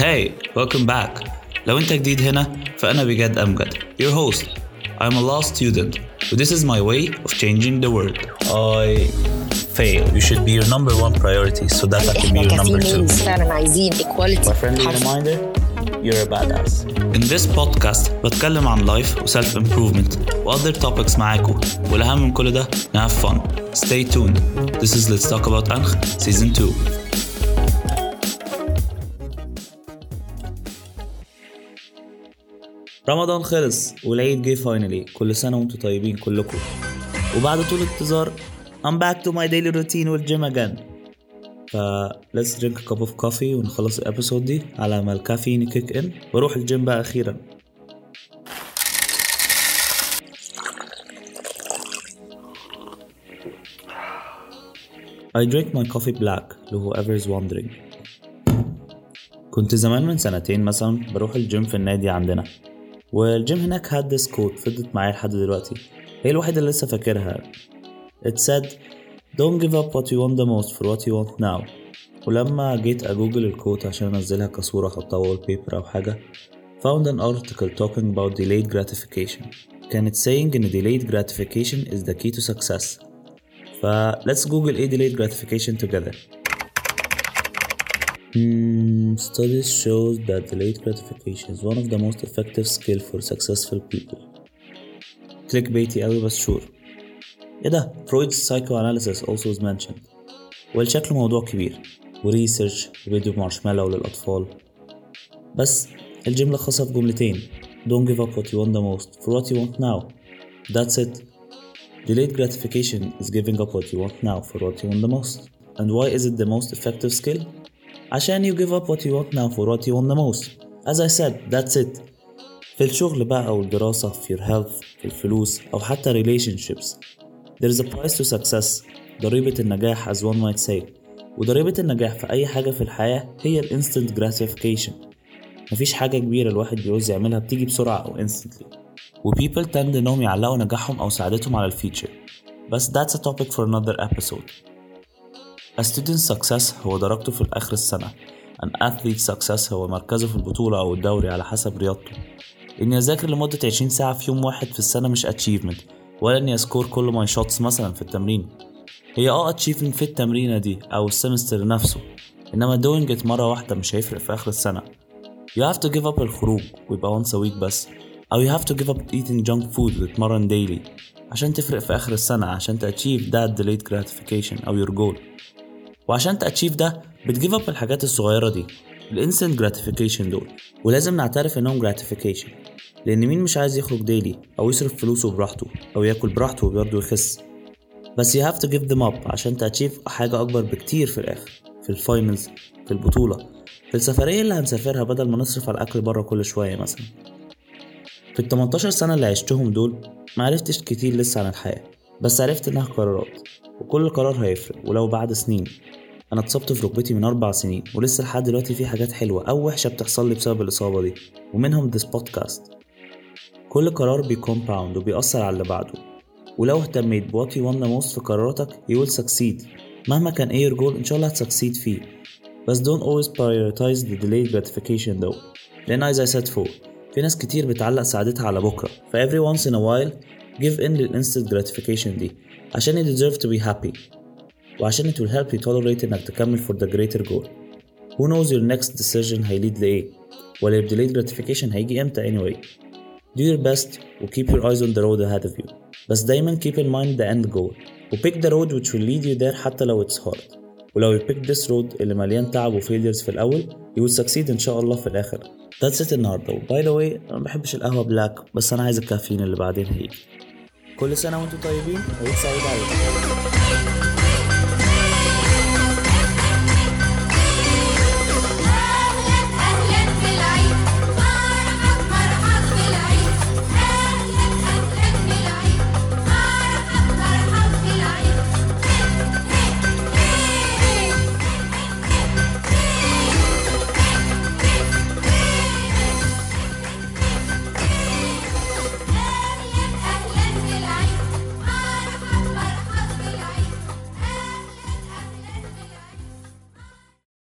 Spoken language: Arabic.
Hey, welcome back. لو انت جديد هنا فأنا بجد أمجد your host. I'm a law student but this is my way of changing the world. I fail. You should be your number one priority so that I can be احنا your number two. كفيميلز فعلا عايزين equality My friendly حرف. reminder, you're a badass. In this podcast بتكلم عن life و self improvement و other topics معاكم والأهم من كل ده have fun. Stay tuned. This is Let's Talk About أنخ Season 2. رمضان خلص والعيد جه finally كل سنة وأنتم طيبين كلكم. وبعد طول انتظار I'm back to my daily routine وال gym again. ف let's drink a cup of coffee ونخلص ال episode دي على ما الكافيين ي kick in وأروح الجيم بقى أخيرا. I drink my coffee black to whoever is wondering كنت زمان من سنتين مثلا بروح الجيم في النادي عندنا. والجيم هناك had this quote فضلت معايا لحد دلوقتي هي الوحيدة اللي لسه فاكرها It said Don't give up what you want the most for what you want now ولما جيت أ google ال quote عشان أنزلها كصورة أحطها wallpaper أو حاجة found an article talking about delayed gratification كانت saying إن delayed gratification is the key to success ف let's google إيه delayed gratification together Hmm, studies shows that delayed gratification is one of the most effective skill for successful people clickbaity أوي بس sure ايه ده Freud's psychoanalysis also is mentioned والشكل موضوع كبير وريسيرش وفيديو مارشميلو للأطفال بس الجملة لخصها في جملتين Don't give up what you want the most for what you want now That's it Delayed gratification is giving up what you want now for what you want the most And why is it the most effective skill? عشان you give up what you want now for what you want the most As I said, that's it في الشغل بقى أو الدراسة في your health في الفلوس أو حتى relationships There is a price to success ضريبة النجاح as one might say وضريبة النجاح في أي حاجة في الحياة هي ال instant gratification مفيش حاجة كبيرة الواحد بيعوز يعملها بتيجي بسرعة أو instantly و people tend إنهم يعلقوا نجاحهم أو سعادتهم على ال future بس that's a topic for another episode A student's success هو درجته في آخر السنة. An athlete's success هو مركزه في البطولة أو الدوري على حسب رياضته. إني أذاكر لمدة 20 ساعة في يوم واحد في السنة مش achievement ولا إني أ score كل my shots مثلا في التمرين. هي آه achievement في التمرينة دي أو ال semester نفسه إنما doing it مرة واحدة مش هيفرق في آخر السنة. You have to give up الخروج ويبقى once a week بس أو you have to give up eating junk food وتتمرن daily عشان تفرق في آخر السنة عشان ت achieve that delayed gratification أو your goal. وعشان ت achieve ده بت give up الحاجات الصغيرة دي ال instant gratification دول. ولازم نعترف إنهم gratification لأن مين مش عايز يخرج daily أو يصرف فلوسه براحته أو ياكل براحته وبرضه يخس؟ بس you have to give them up عشان ت achieve حاجة أكبر بكتير في الآخر في ال finals في البطولة. في السفرية اللي هنسافرها بدل ما نصرف على الأكل بره كل شوية مثلا. في ال 18 سنة اللي عشتهم دول معرفتش كتير لسه عن الحياة بس عرفت إنها قرارات وكل قرار هيفرق ولو بعد سنين. أنا اتصبت في ركبتي من أربع سنين ولسه لحد دلوقتي في حاجات حلوة أو وحشة بتحصل لي بسبب الإصابة دي ومنهم this podcast. كل قرار بي compound وبيأثر على اللي بعده. ولو اهتميت ب what you want the most في قراراتك you will succeed. مهما كان إيه your goal إن شاء الله هتسكسيد فيه. بس don't always prioritize the delayed gratification though. لأن as I said فوق في ناس كتير بتعلق سعادتها على بكرة. ف every once in a while give in لل gratification دي عشان you deserve to be happy. وعشان it will help you tolerate إنك تكمل for the greater goal who knows your next decision هيليد لإيه ولا your delayed gratification هيجي إمتى anyway do your best و keep your eyes on the road ahead of you بس دايما keep in mind the end goal و pick the road which will lead you there حتى لو it's hard ولو you pick this road اللي مليان تعب و failures في الأول you will succeed إن شاء الله في الآخر That's it النهاردة by the way أنا ما بحبش القهوة black بس أنا عايز الكافيين اللي بعدين هيجي كل سنة وأنتم طيبين وعيد سعيد عليكم